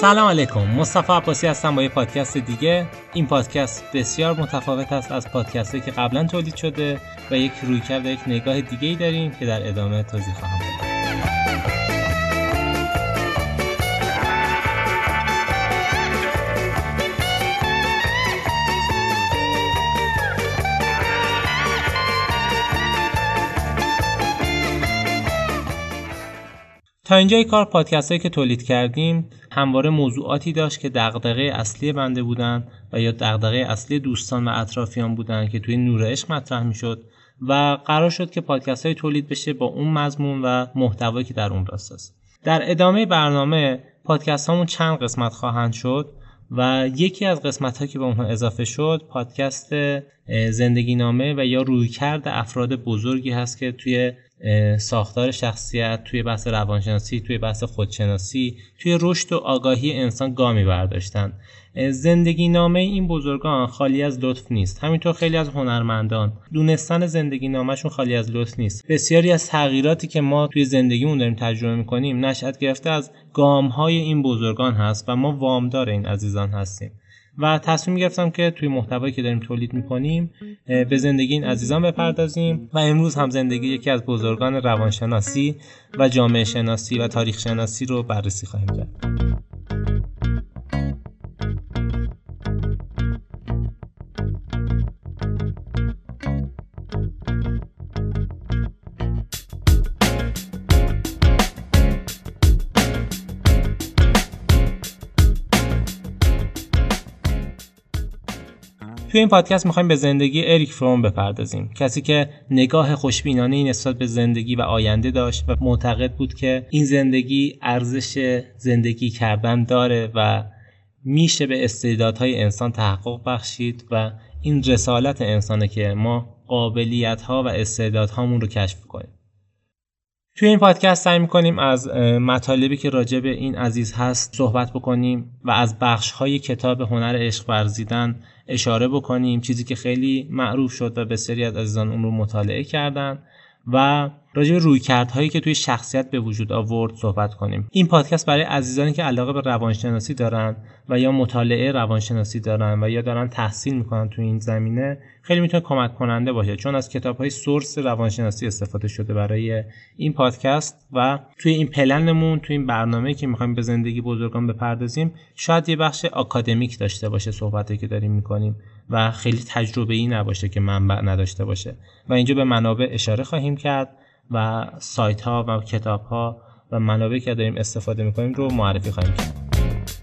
سلام علیکم. مصطفی عباسی هستم با یه پادکست دیگه. این پادکست بسیار متفاوت است از پادکستی که قبلا تولید شده و یک رویکرد و یک نگاه دیگه ای داریم که در ادامه توضیح خواهم داد. تا اینجای کار پادکست هایی که تولید کردیم همواره موضوعاتی داشت که دغدغه اصلی بنده بودن و یا دغدغه اصلی دوستان و اطرافیان بودن که توی نور عشق مطرح می‌شد و قرار شد که پادکست های تولید بشه با اون مضمون و محتوایی که در اون راست است. در ادامه برنامه پادکست هامون چند قسمت خواهند شد و یکی از قسمت ها که به اونها اضافه شد پادکست زندگی نامه و یا رویکرد افراد بزرگی هست که توی ساختار شخصیت توی بحث روانشناسی توی بحث خودشناسی توی رشد و آگاهی انسان گامی برداشتن. زندگی نامه این بزرگان خالی از لطف نیست. همینطور خیلی از هنرمندان. دونستن زندگی نامهشون خالی از لطف نیست. بسیاری از تغییراتی که ما توی زندگیمون داریم تجربه می‌کنیم نشأت گرفته از گام های این بزرگان هست و ما وامدار این عزیزان هستیم. و تصمیم گرفتم که توی محتوایی که داریم تولید می‌کنیم به زندگی این عزیزان بپردازیم و امروز هم زندگی یکی از بزرگان روانشناسی و جامعه شناسی و تاریخ شناسی رو بررسی خواهیم کرد. توی این پادکست می‌خوایم به زندگی اریک فروم بپردازیم. کسی که نگاه خوشبینانه نسبت به زندگی و آینده داشت و معتقد بود که این زندگی ارزش زندگی کردن داره و میشه به استعدادهای انسان تحقق بخشید و این رسالت انسانه که ما قابلیت ها و استعدادهامون رو کشف کنیم. توی این پادکست سعی می‌کنیم از مطالبی که راجع به این عزیز هست صحبت بکنیم و از بخش های کتاب هنر عشق ورزیدن اشاره بکنیم چیزی که خیلی معروف شد و بسیاری از عزیزان اون رو مطالعه کردن و راجع به رویکردهایی که توی شخصیت به وجود آورد صحبت کنیم. این پادکست برای عزیزانی که علاقه به روانشناسی دارن و یا مطالعه روانشناسی دارن و یا دارن تحصیل می‌کنن توی این زمینه خیلی می‌تونه کمک کننده باشه. چون از کتاب های سورس روانشناسی استفاده شده برای این پادکست و توی این پلنمون توی این برنامه که می‌خوایم به زندگی بزرگان بپردازیم شاید یه بخش آکادمیک داشته باشه صحبتی که داریم می‌کنیم و خیلی تجربه ای نباشه که منبع نداشته باشه. و اینجا به منابع اشاره خواهیم کرد. و سایت ها و کتاب ها و منابعی که داریم استفاده می‌کنیم رو معرفی خواهیم کرد.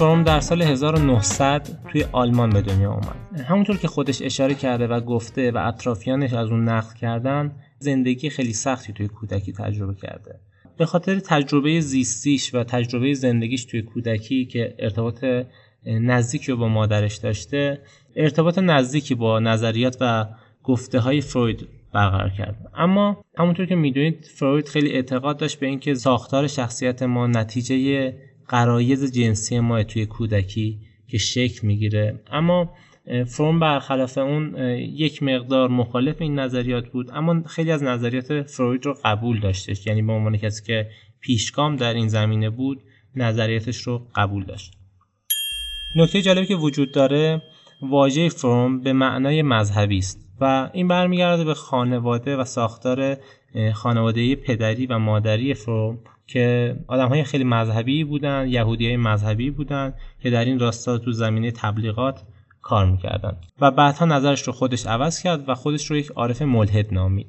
فروم در سال 1900 توی آلمان به دنیا اومد. همونطور که خودش اشاره کرده و گفته و اطرافیانش از اون نقل کردن زندگی خیلی سختی توی کودکی تجربه کرده. به خاطر تجربه زیستیش و تجربه زندگیش توی کودکی که ارتباط نزدیکی با مادرش داشته ارتباط نزدیکی با نظریات و گفته های فروید برقرار کرد. اما همونطور که می‌دونید فروید خیلی اعتقاد داشت به اینکه ساختار شخصیت ما نتیجه قرایز جنسی ما توی کودکی که شکل می‌گیره. اما فروم برخلاف اون یک مقدار مخالف این نظریات بود. اما خیلی از نظریات فروید رو قبول داشتش یعنی به عنوان کسی که پیشگام در این زمینه بود نظریاتش رو قبول داشت. نکته جالبی که وجود داره واژه فروم به معنای مذهبی است و این برمیگرده به خانواده و ساختار خانواده پدری و مادری فروم که آدم های خیلی مذهبی بودن یهودی های مذهبی بودن که در این راستا تو زمینه تبلیغات کار می‌کردن. و بعدها نظرش رو خودش عوض کرد و خودش رو یک عارف ملحد نامید.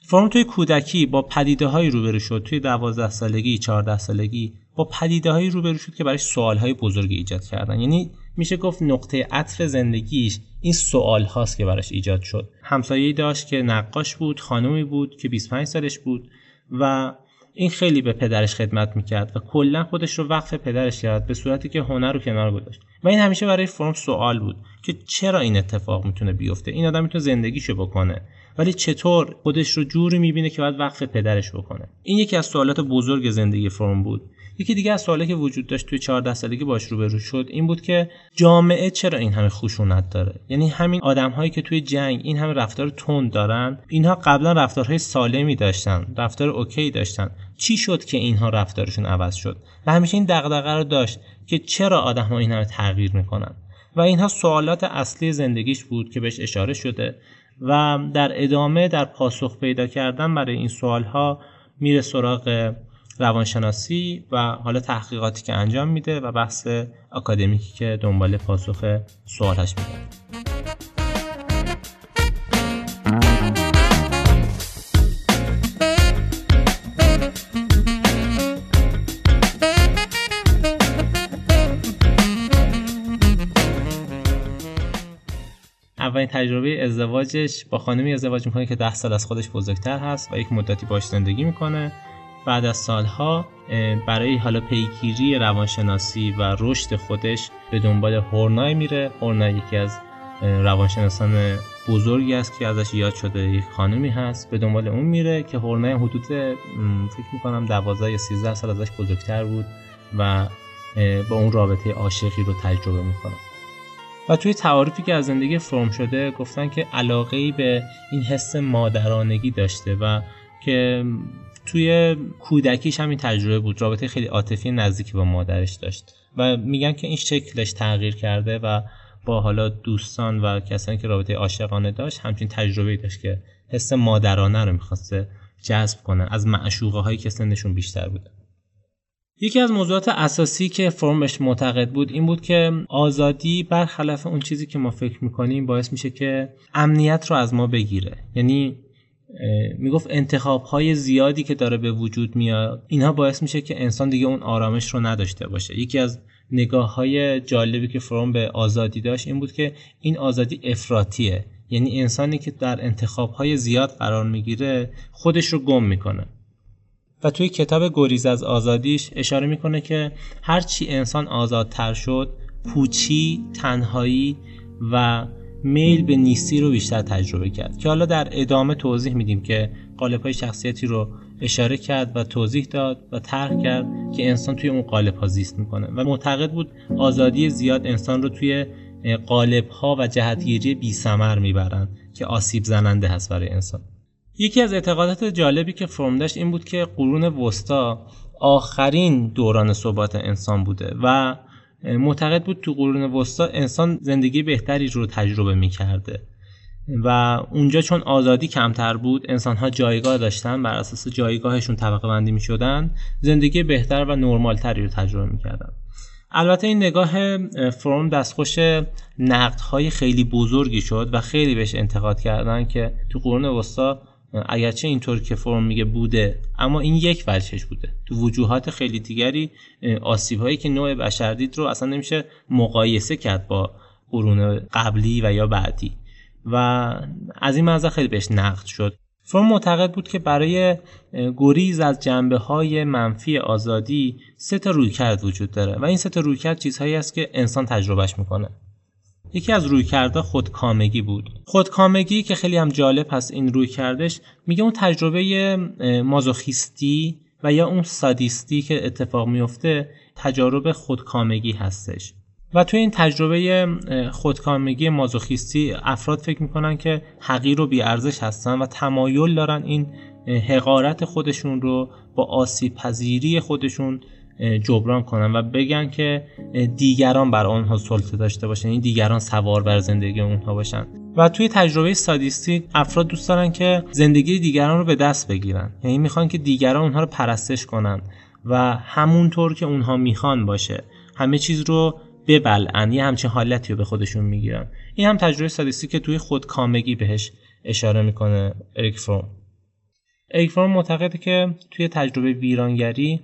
فرم توی کودکی با پدیده هایی روبرو شد. توی دوازده سالگی 14 سالگی با پدیده هایی روبرو شد که برایش سوال های بزرگی ایجاد کردن. یعنی میشه گفت نقطه عطف زندگیش این سوال هاست که براش ایجاد شد. همسایه‌ای داشت که نقاش بود خانومی بود که 25 سالش بود و این خیلی به پدرش خدمت می‌کرد و کلا خودش رو وقف پدرش کرد به صورتی که هنر رو کنار گذاشت. و این همیشه برای فرم سوال بود که چرا این اتفاق می‌تونه بیفته؟ این آدم می‌تونه زندگیشو بکنه. ولی چطور خودش رو جوری می‌بینه که باید وقف پدرش بکنه؟ این یکی از سوالات بزرگ زندگی فروم بود. یکی دیگه از سوالی که وجود داشت توی 14 سالگی باش روبرو شد این بود که جامعه چرا این همه خشونت داره؟ یعنی همین آدم هایی که توی جنگ این همه رفتار تند دارن اینها قبلا رفتارهای سالمی داشتن رفتار اوکی داشتن. چی شد که اینها رفتارشون عوض شد؟ و همیشه این دغدغه رو داشت که چرا آدم ها این همه تغییر می‌کنن؟ و اینها سوالات اصلی زندگیش بود که بهش اشاره شده و در ادامه در پاسخ پیدا کردن برای این سوال ها میره سراغ روانشناسی و حالا تحقیقاتی که انجام میده و بحث اکادمیکی که دنبال پاسخ سوالش میده اولین تجربه ازدواجش با خانمی ازدواج می‌کنه که ده سال از خودش بزرگتر هست و یک مدتی باش زندگی می‌کنه. بعد از سالها برای حالا پیگیری روانشناسی و رشد خودش به دنبال هورنای میره. هورنای یکی از روانشناسان بزرگی است که ازش یاد شده یک خانمی هست. به دنبال اون میره که هورنای حدود فکر می‌کنم 12 یا 13 سال ازش بزرگتر بود و با اون رابطه عاشقی رو تجربه می‌کنه. توی تعاریفی که از زندگی فرم شده گفتن که علاقه ای به این حس مادرانگی داشته و که توی کودکیش همین تجربه بود. رابطه خیلی عاطفی نزدیکی با مادرش داشت. و میگن که این شکلش تغییر کرده و با حالا دوستان و کسانی که رابطه عاشقانه داشت همچین تجربه داشت که حس مادرانه رو می‌خواسته جذب کنه از معشوقه هایی که سنشون بیشتر بوده. یکی از موضوعات اساسی که فرمش معتقد بود این بود که آزادی برخلاف اون چیزی که ما فکر می‌کنیم باعث میشه که امنیت رو از ما بگیره. یعنی می‌گفت انتخاب های زیادی که داره به وجود میاد اینها باعث میشه که انسان دیگه اون آرامش رو نداشته باشه. یکی از نگاه های جالبی که فروم به آزادی داشت این بود که این آزادی افراتیه یعنی انسانی که در انتخاب های زیاد قرار می‌گیره خودش رو گم می‌کنه. و توی کتاب گریز از آزادیش اشاره می‌کنه که هرچی انسان آزادتر شد پوچی، تنهایی و میل به نیستی رو بیشتر تجربه کرد. که حالا در ادامه توضیح میدیم که قالب های شخصیتی رو اشاره کرد و توضیح داد و طرح کرد که انسان توی اون قالب ها زیست می‌کنه. و معتقد بود آزادی زیاد انسان رو توی قالب ها و جهتگیری بی سمر می‌برند که آسیب زننده هست برای انسان. یکی از اعتقادات جالبی که فرم داشت این بود که قرون وسطا آخرین دوران ثبات انسان بوده و معتقد بود تو قرون وسطا انسان زندگی بهتری رو تجربه می‌کرده. و اونجا چون آزادی کمتر بود انسان ها جایگاه داشتن بر اساس جایگاهشون طبقه بندی می شدن زندگی بهتر و نرمالتری رو تجربه می‌کردن. البته این نگاه فرم دستخوش های خیلی بزرگی شد و خیلی بهش انتقاد کردن که تو قرون وسطا اگرچه اینطور که فرم میگه بوده اما این یک وجهش بوده. تو وجوهات خیلی دیگری آسیب هایی که نوع بشر دید رو اصلا نمیشه مقایسه کرد با قرون قبلی و یا بعدی. و از این منظر خیلی بهش نقد شد. فرم معتقد بود که برای گریز از جنبه های منفی آزادی سه تا رویکرد وجود داره. و این سه تا رویکرد چیزهایی است که انسان تجربهش می‌کنه. یکی از رویکردها خودکامگی بود. خودکامگی که خیلی هم جالب هست این روی کردش میگه اون تجربه مازوخیستی و یا اون سادیستی که اتفاق میفته تجارب خودکامگی هستش. و توی این تجربه خودکامگی مازوخیستی افراد فکر می‌کنن که حقیر و بیارزش هستن و تمایل دارن این حقارت خودشون رو با آسیب پذیری خودشون جبران کنن و بگن که دیگران بر آنها سلطه داشته باشن. این دیگران سوار بر زندگی اونها باشن. و توی تجربه سادیستی افراد دوست دارن که زندگی دیگران رو به دست بگیرن. یعنی می‌خوان که دیگران اونها رو پرستش کنن و همونطور که اونها می‌خوان باشه. همه چیز رو ببلعن. یه همچین حالتی رو به خودشون می‌گیرن. این هم تجربه سادیستی که توی خودکامگی بهش اشاره می‌کنه اریک فروم اریک فروم معتقده که توی تجربه ویرانگری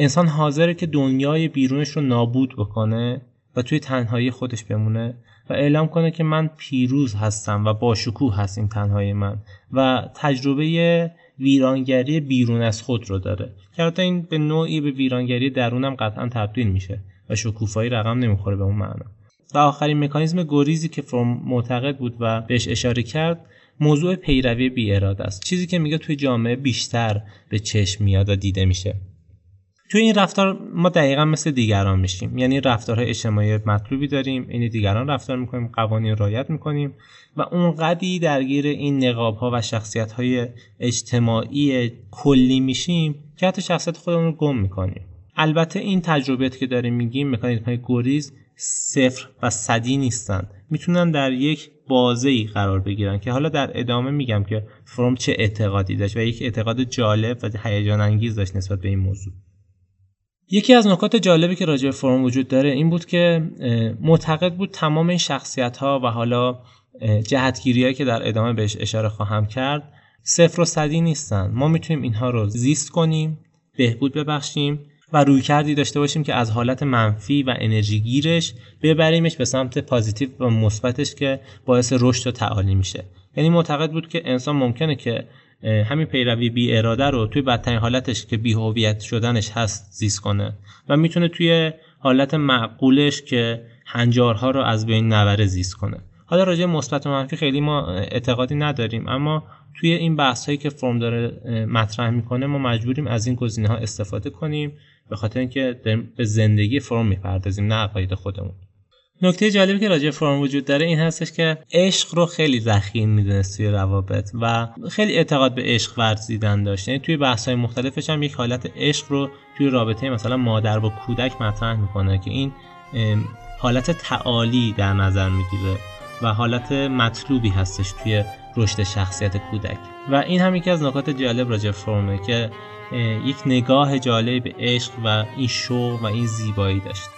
انسان حاضره که دنیای بیرونش رو نابود بکنه و توی تنهایی خودش بمونه و اعلام کنه که من پیروز هستم و با شکوه هست تنهایی من و تجربه ویرانگری بیرون از خود رو داره. که این به نوعی به ویرانگری درونم قطعا تبدیل میشه و شکوفایی رقم نمی‌خوره به اون معنا. و آخرین مکانیزم گریزی که فرم معتقد بود و بهش اشاره کرد موضوع پیروی بی اراده است چیزی که میگه توی جامعه بیشتر به چشم میاد و دیده میشه. توی این رفتار ما دقیقا مثل دیگران میشیم. یعنی رفتارهای اجتماعی مطلوبی داریم این دیگران رفتار می‌کنیم قوانین رایت می‌کنیم و اونقدی درگیر این نقاب ها و شخصیت های اجتماعی کلی میشیم که حتی شخصیت خودمون رو گم می‌کنیم. البته این تجربیاتی که داریم میگیم مکانیزم های گریز صفر و صدی نیستند می‌تونن در یک بازه ای قرار بگیرن که حالا در ادامه میگم که فروم چه اعتقادی داشت و یک اعتقاد جالب و هیجان انگیز داشت نسبت به این موضوع. یکی از نکات جالبی که راجع به فروم وجود داره این بود که معتقد بود تمام این شخصیت ها و حالا جهتگیری که در ادامه بهش اشاره خواهم کرد صفر و صدی نیستن. ما می‌تونیم اینها رو زیست کنیم بهبود ببخشیم و روی کردی داشته باشیم که از حالت منفی و انرژی گیرش ببریمش به سمت پازیتیو و مثبتش که باعث رشد و تعالی میشه. یعنی معتقد بود که انسان ممکنه که همین پیروی بی اراده رو توی بدترین حالتش که بی هویت شدنش هست زیست کنه. و می‌تونه توی حالت معقولش که هنجارها رو از بین نبره زیست کنه. حالا راجع مثبت و منفی خیلی ما اعتقادی نداریم اما توی این بحث هایی که فرم داره مطرح می‌کنه ما مجبوریم از این گزینه ها استفاده کنیم به خاطر اینکه به زندگی فرم می‌پردازیم نه عقاید خودمون. نکته جالبی که راجع فرم وجود داره این هستش که عشق رو خیلی ضخیم می‌دونست توی روابط و خیلی اعتقاد به عشق ورزیدن داشت. یعنی توی بحث های مختلفش هم یک حالت عشق رو توی رابطه مثلا مادر با کودک مطرح می‌کنه که این حالت تعالی در نظر می‌گیره و حالت مطلوبی هستش توی رشد شخصیت کودک. و این هم یکی از نکات جالب راجع فرمه که یک نگاه جالب به عشق و این شوق و این زیبایی داشت.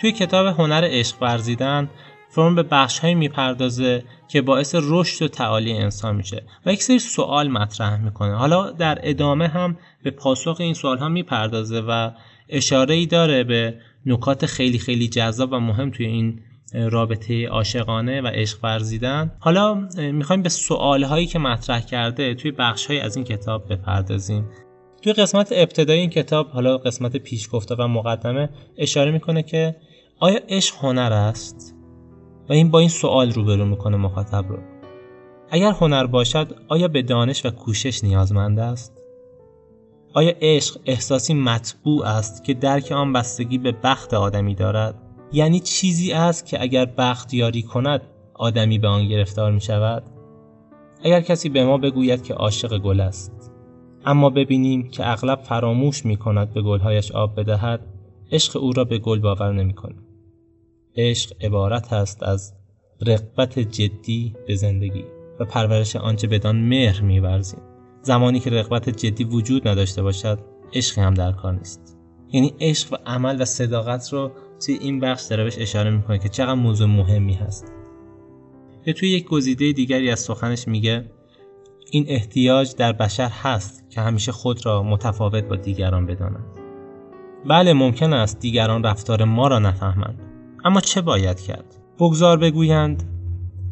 توی کتاب هنر عشق ورزیدن فرم به بخش هایی می‌پردازه که باعث رشد و تعالی انسان میشه و یک سری سوال مطرح می‌کنه. حالا در ادامه هم به پاسخ این سوال ها می‌پردازه و اشاره ای داره به نکات خیلی خیلی جذاب و مهم توی این رابطه عاشقانه و عشق ورزیدن. حالا می‌خوایم به سوال هایی که مطرح کرده توی بخش های از این کتاب بپردازیم. توی قسمت ابتدایی این کتاب حالا قسمت پیشگفته و مقدمه اشاره می‌کنه که آیا عشق هنر است؟ و این با این سوال روبرو می‌کنه مخاطب رو. اگر هنر باشد آیا به دانش و کوشش نیازمند است؟ آیا عشق احساسی مطبوع است که درک آن بستگی به بخت آدمی دارد؟ یعنی چیزی است که اگر بخت یاری کند آدمی به آن گرفتار می شود اگر کسی به ما بگوید که عاشق گل است اما ببینیم که اغلب فراموش می کند به گلهایش آب بدهد عشق او را به گل باور نمی کند. عشق عبارت است از رقبت جدی به زندگی و پرورش آنچه بدان مهر میورزیم. زمانی که رقبت جدی وجود نداشته باشد عشق هم در کار نیست. یعنی عشق و عمل و صداقت رو توی این بخش داره بهش اشاره می‌کنه که چقدر موضوع مهمی هست. یا توی یک گزیده دیگری از سخنش میگه این احتیاج در بشر هست که همیشه خود را متفاوت با دیگران بداند. بله ممکن است دیگران رفتار ما را نفهمند. اما چه باید کرد؟ بگذار بگویند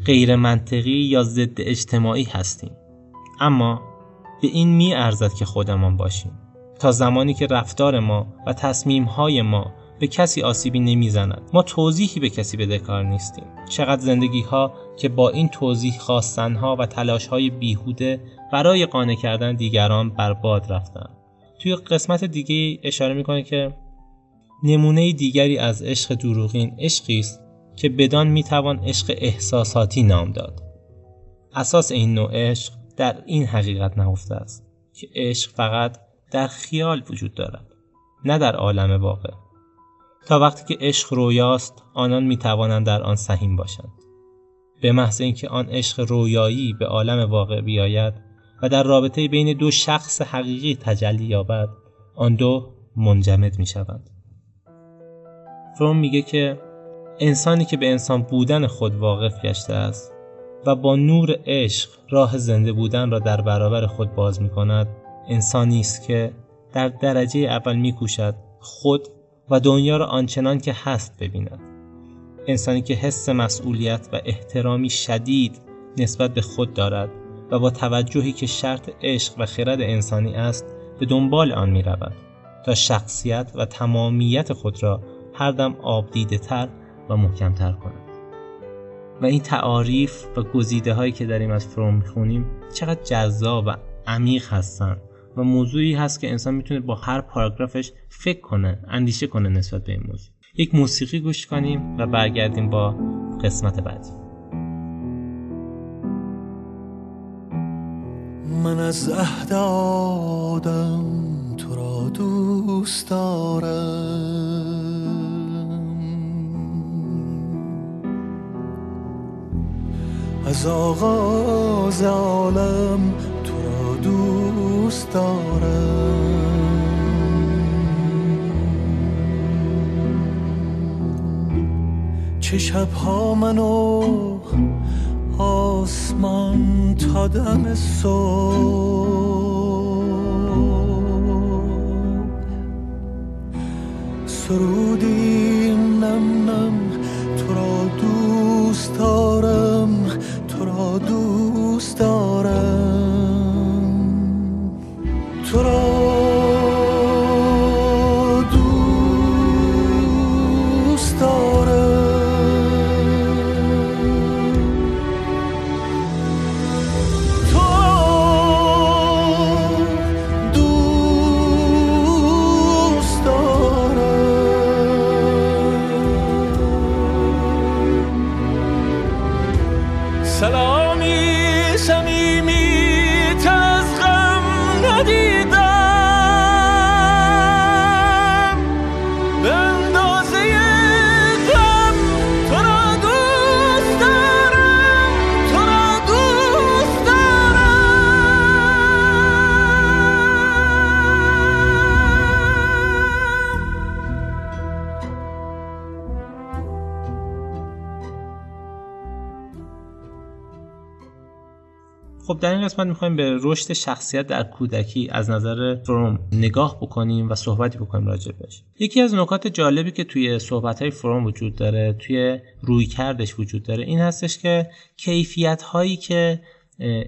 غیر منطقی یا ضد اجتماعی هستیم. اما به این می ارزد که خودمان باشیم. تا زمانی که رفتار ما و تصمیم های ما به کسی آسیبی نمی‌زند. ما توضیحی به کسی بده کار نیستیم. چقدر زندگی ها که با این توضیح خواستن ها و تلاش های بیهوده برای قانع کردن دیگران برباد رفتن. توی قسمت دیگه اشاره می‌کنه که نمونه دیگری از عشق دروغین عشقی است که بدان می‌توان عشق احساساتی نام داد. اساس این نوع عشق در این حقیقت نهفته است که عشق فقط در خیال وجود دارد نه در عالم واقع. تا وقتی که عشق رویاست آنان می توانند در آن سهیم باشند. به محض اینکه آن عشق رویایی به عالم واقع بیاید و در رابطه بین دو شخص حقیقی تجلی یابد آن دو منجمد می شوند فروم میگه که انسانی که به انسان بودن خود واقف گشته است و با نور عشق راه زنده بودن را در برابر خود باز می کند انسانی است که در درجه اول می کوشد خود و دنیا را آنچنان که هست ببیند. انسانی که حس مسئولیت و احترامی شدید نسبت به خود دارد و با توجهی که شرط عشق و خرد انسانی است به دنبال آن می رود تا شخصیت و تمامیت خود را هر دم آبدیده تر و محکمتر کند. و این تعاریف و گزیده هایی که داریم از فروم می‌خونیم چقدر جذاب و عمیق هستن و موضوعی هست که انسان می‌تونه با هر پاراگرافش فکر کنه اندیشه کنه نسبت به این موضوع. یک موسیقی گوش کنیم و برگردیم با قسمت بعدی. من از عهد آدم تو را دوست دارم. از آغاز عالم تو را دوست دارم. چه شبها منو آسمان تا دم صبح. سرودی در این قسمت می‌خوایم به رشد شخصیت در کودکی از نظر فروم نگاه بکنیم و صحبتی بکنیم راجع بهش. یکی از نکات جالبی که توی صحبت های فروم وجود داره توی روی کردش وجود داره این هستش که کیفیت هایی که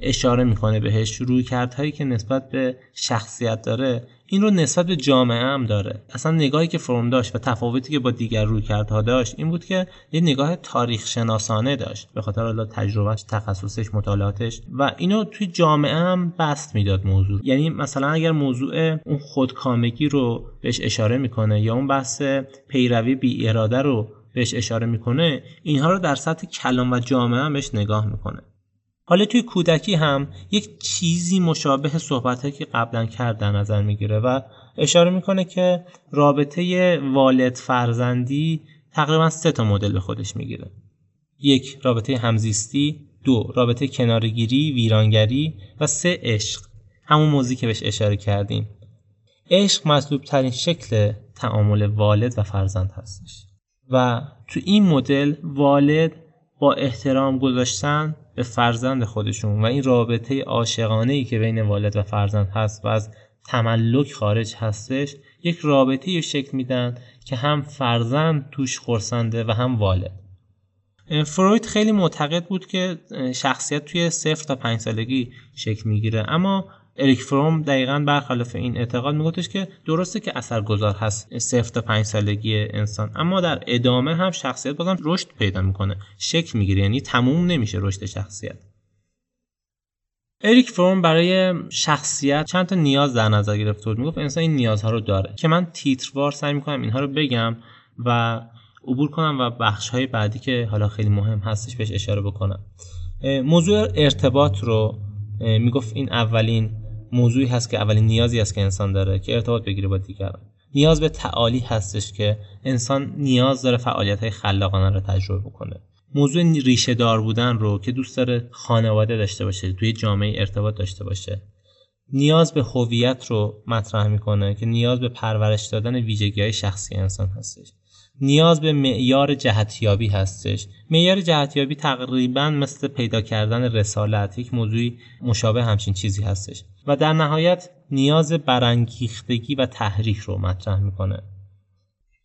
اشاره می‌کنه بهش روی کردهایی که نسبت به شخصیت داره این رو نسبت به جامعه هم داره. اصلا نگاهی که فروم داشت و تفاوتی که با دیگر رویکردها داشت این بود که یه نگاه تاریخ شناسانه داشت به خاطر حالا تجربهش تخصصش مطالعاتش و اینو توی جامعه هم بست می‌داد موضوع. یعنی مثلا اگر موضوع اون خودکامگی رو بهش اشاره می‌کنه یا اون بحث پیروی بی اراده رو بهش اشاره می‌کنه اینها رو در سطح کلام و جامعه هم بهش نگاه می‌کنه. حالا توی کودکی هم یک چیزی مشابه صحبت که قبلا کرد در نظر می‌گیره و اشاره می‌کنه که رابطه والد فرزندی تقریبا سه تا مدل به خودش می‌گیره. یک رابطه همزیستی. دو رابطه کنارگیری ویرانگری و سه عشق. همون موضوعی که بهش اشاره کردیم. عشق مطلوب ترین شکل تعامل والد و فرزند هستش. و تو این مدل والد با احترام گذاشتن به فرزند خودشون و این رابطه عاشقانه ای که بین والد و فرزند هست و از تملک خارج هستش یک رابطه شکل میدن که هم فرزند توش خورسنده و هم والد. فروید خیلی معتقد بود که شخصیت توی صفر تا پنج سالگی شکل می‌گیره. اما اریک فروم دقیقا برخلاف این اعتقاد میگفتش که درسته که اثرگذار هست. صفر تا پنج سالگی انسان. اما در ادامه هم شخصیت بازم رشد پیدا می‌کنه. شکل می‌گیره. یعنی تموم نمیشه رشد شخصیت. اریک فروم برای شخصیت چند تا نیاز در نظر گرفته بود می‌گفت انسان این نیازها رو داره که من تیتروار سعی می‌کنم اینها رو بگم و عبور کنم و بخش های بعدی که حالا خیلی مهم هستش بهش اشاره بکنم. موضوع ارتباط رو می‌گفت این اولین موضوعی هست که اولین نیازی است که انسان داره که ارتباط بگیره با دیگران. نیاز به تعالی هستش که انسان نیاز داره فعالیت های خلاقانه رو تجربه کنه موضوع ریشه دار بودن رو که دوست داره خانواده داشته باشه توی جامعه ارتباط داشته باشه. نیاز به هویت رو مطرح می‌کنه که نیاز به پرورش دادن ویژگی های شخصی انسان هستش. نیاز به معیار جهتیابی هستش. معیار جهتیابی تقریبا مثل پیدا کردن رسالت یک موضوعی مشابه همچین چیزی هستش و در نهایت نیاز برانگیختگی و تحریک رو مطرح می‌کنه.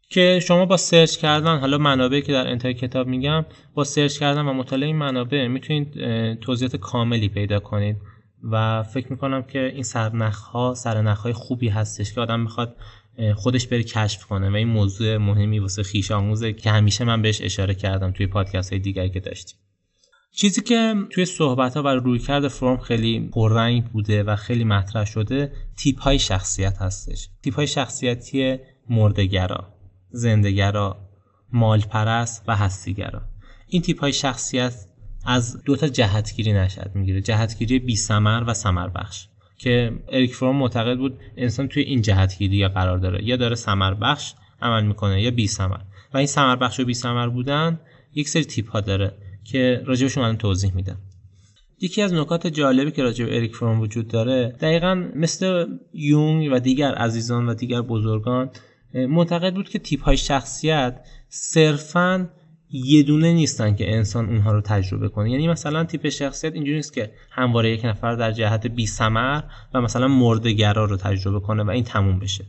که شما با سرچ کردن حالا منابعی که در انتهای کتاب میگم با سرچ کردن و مطالعه این منابع می‌تونید توضیحات کاملی پیدا کنید. و فکر می‌کنم که این سرنخ ها سرنخ های خوبی هستش که آدم می‌خواد خودش بره کشف کنه و این موضوع مهمی واسه خیش آموزه که همیشه من بهش اشاره کردم توی پادکست های دیگری که داشتیم. چیزی که توی صحبت ها و رویکرد فرم خیلی پررنگ بوده و خیلی مطرح شده تیپ های شخصیت هستش. تیپ های شخصیتی مردگرا زندگرا مالپرست و هستیگرا. این تیپ های شخصیت از دو تا جهتگیری نشد می‌گیره. جهتگیری بی سمر و سمر بخش که اریک فروم معتقد بود انسان توی این جهتگیری یا قرار داره. یا داره سمر بخش عمل می‌کنه یا بی سمر و این سمر بخش و بی سمر بودن یک سری تیپ ها داره که راجبشون من توضیح میدم یکی از نکات جالبی که راجع به اریک فروم وجود داره دقیقا مثل یونگ و دیگر عزیزان و دیگر بزرگان معتقد بود که تیپ های شخصیت صرفاً یه دونه نیستن که انسان اونها رو تجربه کنه. یعنی مثلا تیپ شخصیت اینجوری نیست که همواره یک نفر در جهت بی سمر و مثلا مردگرا رو تجربه کنه و این تموم بشه.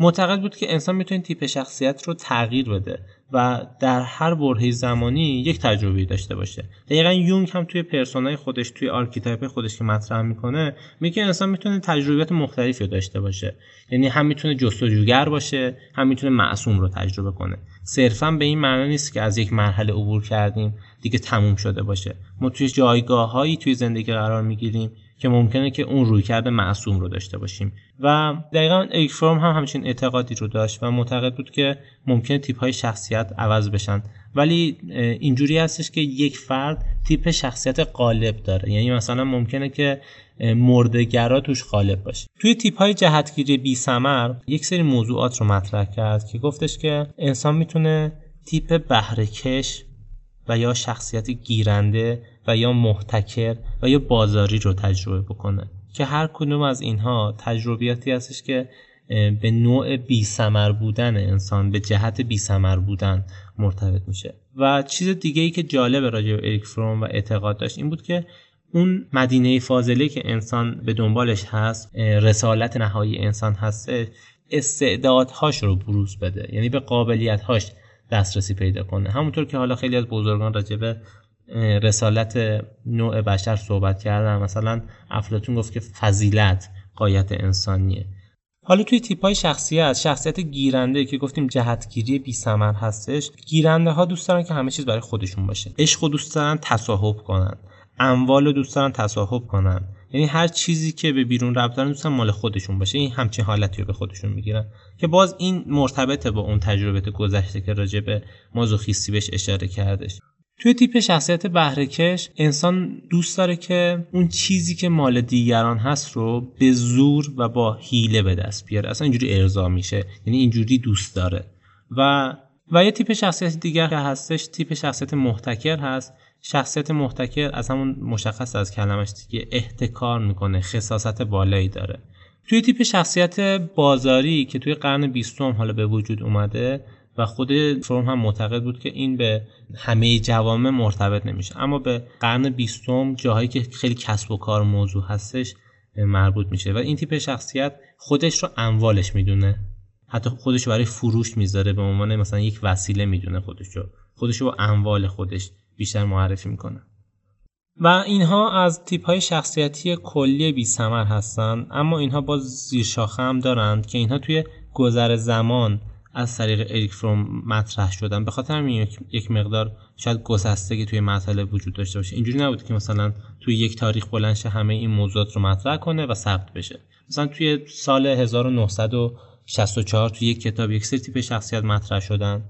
معتقد بود که انسان می‌تونه تیپ شخصیت رو تغییر بده و در هر برهه زمانی یک تجربه داشته باشه. دقیقا یونگ هم توی پرسونای خودش توی archetype خودش که مطرح می‌کنه میگه انسان می‌تونه تجربیات مختلفی داشته باشه. یعنی هم می‌تونه جستجوگر باشه هم می‌تونه معصوم رو تجربه کنه. صرفا به این معنی نیست که از یک مرحله عبور کردیم دیگه تموم شده باشه. ما توی جایگاه هایی توی زندگی قرار می‌گیریم که ممکنه که اون روی کرده معصوم رو داشته باشیم. و دقیقا ایک فرم هم همچین اعتقادی رو داشت و معتقد بود که ممکنه تیپ های شخصیت عوض بشن. ولی اینجوری هستش که یک فرد تیپ شخصیت غالب داره. یعنی مثلا ممکنه که مردگرا توش غالب باشه. توی تیپ های جهتگیری بی سمر یک سری موضوعات رو مطرح کرد که گفتش که انسان می‌تونه تیپ بهرهکش و یا شخصیت گیرنده و یا محتکر و یا بازاری رو تجربه بکنه. که هر کدوم از اینها تجربیاتی هستش که به نوع بی سمر بودن انسان به جهت بی سمر بودن مرتبط میشه. و چیز دیگه ای که جالب راجع به اریک فروم و اعتقاد داشت این بود که اون مدینه فاضله که انسان به دنبالش هست رسالت نهایی انسان هسته استعدادهاش رو بروز بده. یعنی به قابلیتهاش دسترسی پیدا کنه. همونطور که حالا خیلی از بزرگان راجبه رسالت نوع بشر صحبت کردن. مثلا افلاتون گفت که فضیلت قایت انسانیه. حالا توی تیپ های شخصیت شخصیت گیرنده که گفتیم جهتگیری بی سمر هستش گیرنده ها دوست دارن که همه چیز برای خودشون باشه. عشق دوست دارن تصاحب کنن. اموال رو دوست دارن تصاحب کنن. یعنی هر چیزی که به بیرون ربط دارن دوستن مال خودشون باشه. این همچین حالتی رو به خودشون می‌گیرن. که باز این مرتبطه با اون تجربه گذشته که راجع به مازوخیستی بهش اشاره کردش. توی تیپ شخصیت بهرهکش انسان دوست داره که اون چیزی که مال دیگران هست رو به زور و با حیله به دست بیاره. اصلا اینجوری ارضا میشه. یعنی اینجوری دوست داره. و و یه تیپ شخصیت دیگر که هستش تیپ شخصیت محتکر هست. شخصیت محتکر از همون مشخص از کلمش دیگه احتکار می‌کنه خصاصت بالایی داره. توی تیپ شخصیت بازاری که توی قرن بیستم حالا به وجود اومده و خود فرم هم معتقد بود که این به همه جوامع مرتبط نمیشه. اما به قرن بیستم جاهایی که خیلی کسب و کار موضوع هستش مربوط میشه. و این تیپ شخصیت خودش رو اموالش می‌دونه. حتی خودش برای فروش می‌ذاره به عنوان مثلا یک وسیله می‌دونه خودش رو. خودش رو با اموال خودش بیشتر معرفی می‌کنه. و اینها از تیپ های شخصیتی کلی بی سمر هستن اما اینها باز زیر شاخه هم دارند که اینها توی گذر زمان از طریق اریک فروم مطرح شدن. به خاطر همین یک مقدار شاید گسستگی توی مطالب وجود داشته باشه. اینجوری نبود که مثلا توی یک تاریخ بلنشه همه این موضوعات رو مطرح کنه و ثبت بشه. مثلا توی سال 1964 توی یک کتاب یک سری تیپ شخصیت مطرح شدن.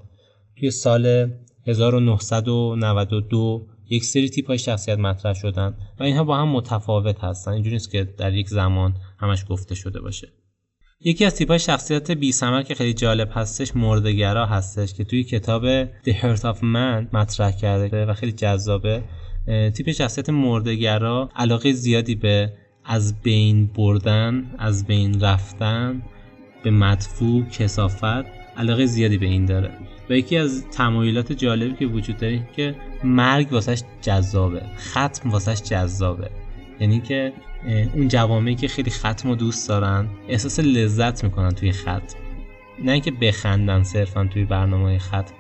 توی سال 1992 یک سری تیپ های شخصیت مطرح شدن و اینها با هم متفاوت هستن. اینجوری نیست که در یک زمان همش گفته شده باشه. یکی از تیپ های شخصیت بی سمر که خیلی جالب هستش مردگرا هستش که توی کتاب The Heart of Man مطرح کرده و خیلی جذابه. تیپ شخصیت مردگرا علاقه زیادی به از بین بردن از بین رفتن به مدفوع کسافت علاقه زیادی به این داره. و یکی از تمایلات جالبی که وجود داره که مرگ واسش جذابه ختم واسش جذابه. یعنی که اون جوامعی که خیلی ختم و دوست دارن احساس لذت می‌کنن توی ختم نه اینکه بخندن صرفا توی برنامه ختم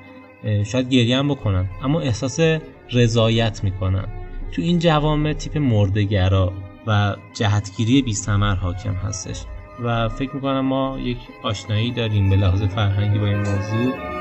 شاید گریه هم بکنن اما احساس رضایت می‌کنن. تو این جوامع تیپ مردگرا و جهتگیری بی حاکم هستش. و فکر می‌کنم ما یک آشنایی داریم به لحاظ فرهنگی با این موضوع.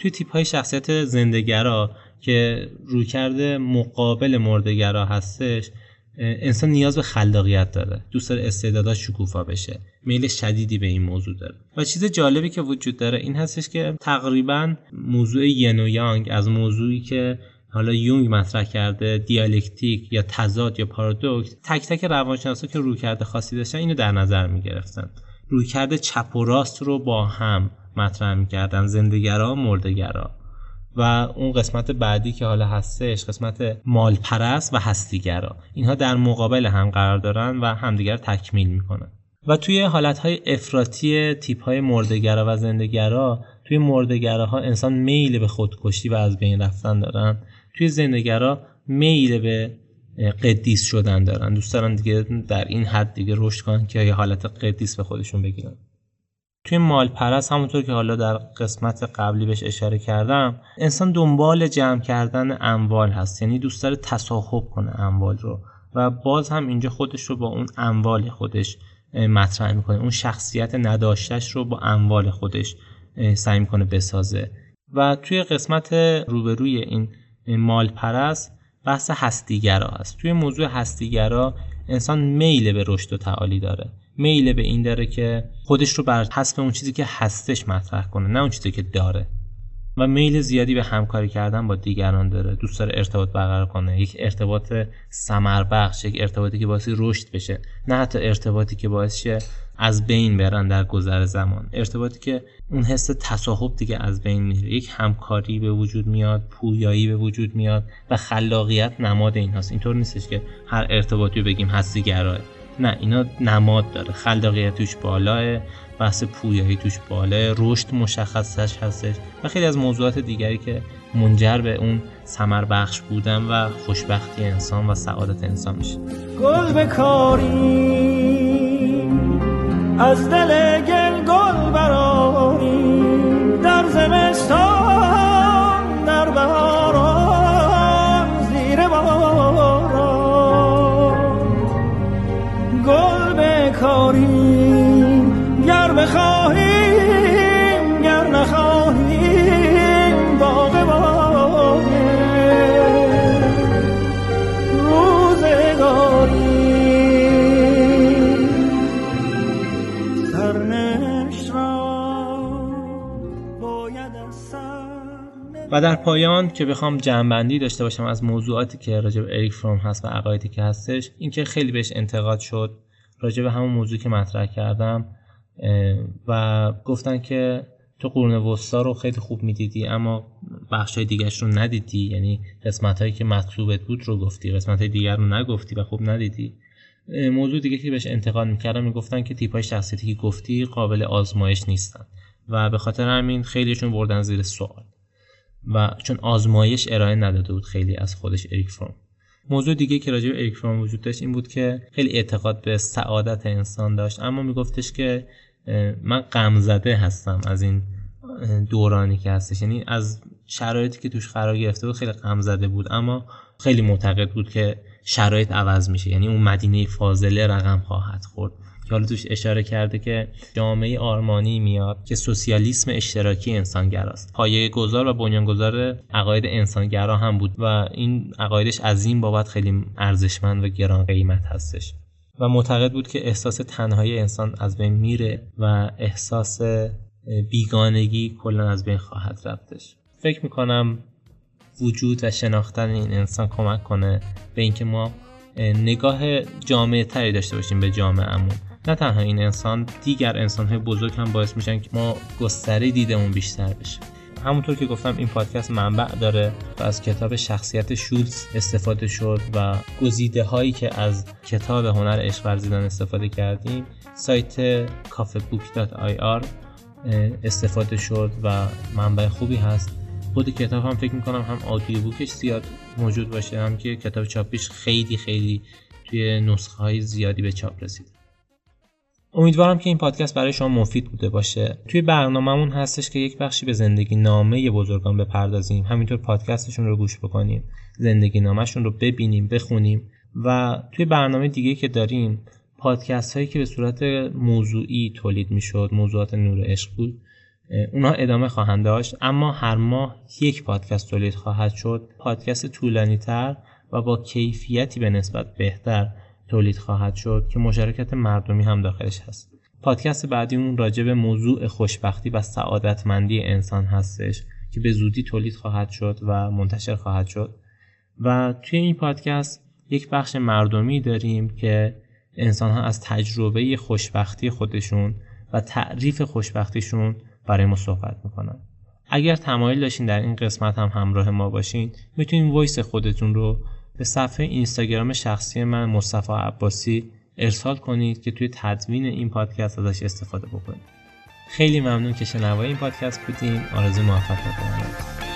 توی تیپ های شخصیت زندگرا که رویکرد مقابل مردگرا هستش انسان نیاز به خلاقیت داره. دوست داره استعداداش شکوفا بشه. میل شدیدی به این موضوع داره. و چیز جالبی که وجود داره این هستش که تقریبا موضوع ین و یانگ از موضوعی که حالا یونگ مطرح کرده دیالکتیک یا تضاد یا پارادوکس تک تک روانشناسا که رویکرد خاصی داشتن اینو در نظر می‌گرفتن. رویکرد چپ و راست رو با هم. مطرح می‌کردن. زندگرا مردگرا. و اون قسمت بعدی که حالا هستش قسمت مالپرست و هستیگرا. اینها در مقابل هم قرار دارن و همدیگر تکمیل می‌کنن. و توی حالتهای افراطی تیپ های مردگرا و زندگرا توی مردگراها انسان میل به خودکشی و از بین رفتن دارن. توی زندگرا میل به قدیس شدن دارن. دوست دارن دیگه در این حد دیگه رشد کنن که یه حالت قدیس به خودشون بگیرن. توی مال پرست همونطور که حالا در قسمت قبلی بهش اشاره کردم انسان دنبال جمع کردن اموال هست. یعنی دوست داره تصاحب کنه اموال رو و باز هم اینجا خودش رو با اون اموال خودش مطرح می‌کنه. اون شخصیت نداشتش رو با اموال خودش سعی می‌کنه بسازه. و توی قسمت روبروی این مال پرست بحث هستیگرا هست. توی موضوع هستیگرا انسان میل به رشد و تعالی داره. میل به این داره که خودش رو بر حسب اون چیزی که هستش مطرح کنه نه اون چیزی که داره. و میل زیادی به همکاری کردن با دیگران داره. دوست داره ارتباط برقرار کنه. یک ارتباط سمر بخش یک ارتباطی که باعث رشد بشه. نه حتی ارتباطی که باعث شه از بین برن در گذر زمان. ارتباطی که اون حس تصاحب دیگه از بین میره. یک همکاری به وجود میاد پویایی به وجود میاد و خلاقیت نماد این هست اینطور نیستش که هر ارتباطی بگیم هستی گراه نه اینا نماد داره. خلاقیت توش بالاه بحث پویایی توش بالاه. رشد مشخصش هستش و خیلی از موضوعات دیگری که منجر به اون سمر بخش بودن و خوشبختی انسان و سعادت انسان میشه. گل بکاری از دل در پایان که بخوام جنبندی داشته باشم از موضوعاتی که راجع به اریک فروم هست و عقایدی که هستش اینکه خیلی بهش انتقاد شد راجع به همون موضوعی که مطرح کردم و گفتن که تو قرون وسطا رو خیلی خوب می‌دیدی اما بخش های دیگرش رو ندیدی یعنی قسمت هایی که مطلوبت بود رو گفتی قسمت های دیگر رو نگفتی و خوب ندیدی. موضوع دیگه که بهش انتقاد می‌کردم می‌گفتن که تیپ های شخصیتی که گفتی قابل آزمایش نیستن. و به خاطر همین خیلیشون بردن زیر سوال. و چون آزمایش ارائه نداده بود خیلی از خودش اریک فروم موضوع دیگه که راجع به اریک فروم وجود داشت این بود که خیلی اعتقاد به سعادت انسان داشت اما میگفتش که من غم زده هستم از این دورانی که هستش. یعنی از شرایطی که توش قرار گرفته بود خیلی غم زده بود اما خیلی معتقد بود که شرایط عوض میشه. یعنی اون مدینه فاضله رقم خواهد خورد. که حالا توش اشاره کرده که جامعه آرمانی میاد که سوسیالیسم اشتراکی انسانگراست. پایه گذار و بنیانگذار عقاید انسانگرا هم بود و این عقایدش از این بابت خیلی ارزشمند و گران قیمت هستش. و معتقد بود که احساس تنهایی انسان از بین میره و احساس بیگانگی کلا از بین خواهد رفتش. فکر می‌کنم وجود و شناختن این انسان کمک کنه به اینکه ما نگاه جامعه تری داشته باشیم به جامعهمون. نه تنها این انسان دیگر انسان های بزرگ هم باعث میشن که ما گستره دیدمون بیشتر بشه. همونطور که گفتم این پادکست منبع داره و از کتاب شخصیت شولز استفاده شد و گزیده هایی که از کتاب هنر عشق ورزیدن استفاده کردیم سایت کافبوک.ir استفاده شد و منبع خوبی هست. خود کتاب هم فکر می‌کنم هم آدیو بوکش زیاد موجود باشه هم که کتاب چاپیش خیلی خیلی توی نسخه های زیادی به چاپ رسید امیدوارم که این پادکست برای شما مفید بوده باشه. توی برنامهمون هستش که یک بخشی به زندگی نامه بزرگان بپردازیم. همینطور پادکستشون رو گوش بکنیم زندگی نامهشون رو ببینیم بخونیم و توی برنامه دیگه که داریم پادکست هایی که به صورت موضوعی تولید می‌شد موضوعات نور عشق بود اونها ادامه خواهند داشت. اما هر ماه یک پادکست تولید خواهد شد. پادکست طولانی تر و با کیفیتی به نسبت بهتر. تولید خواهد شد که مشارکت مردمی هم داخلش هست. پادکست بعدیمون راجع به موضوع خوشبختی و سعادتمندی انسان هستش که به زودی تولید خواهد شد و منتشر خواهد شد. و توی این پادکست یک بخش مردمی داریم که انسان ها از تجربه خوشبختی خودشون و تعریف خوشبختیشون برای ما صحبت می‌کنن. اگر تمایل داشتین در این قسمت هم همراه ما باشین می‌تونین وایس خودتون رو به صفحه اینستاگرام شخصی من مصطفی عباسی ارسال کنید که توی تدوین این پادکست ازش استفاده بکنید. خیلی ممنون که شنوای این پادکست بودین. آرزو موفقیت دارم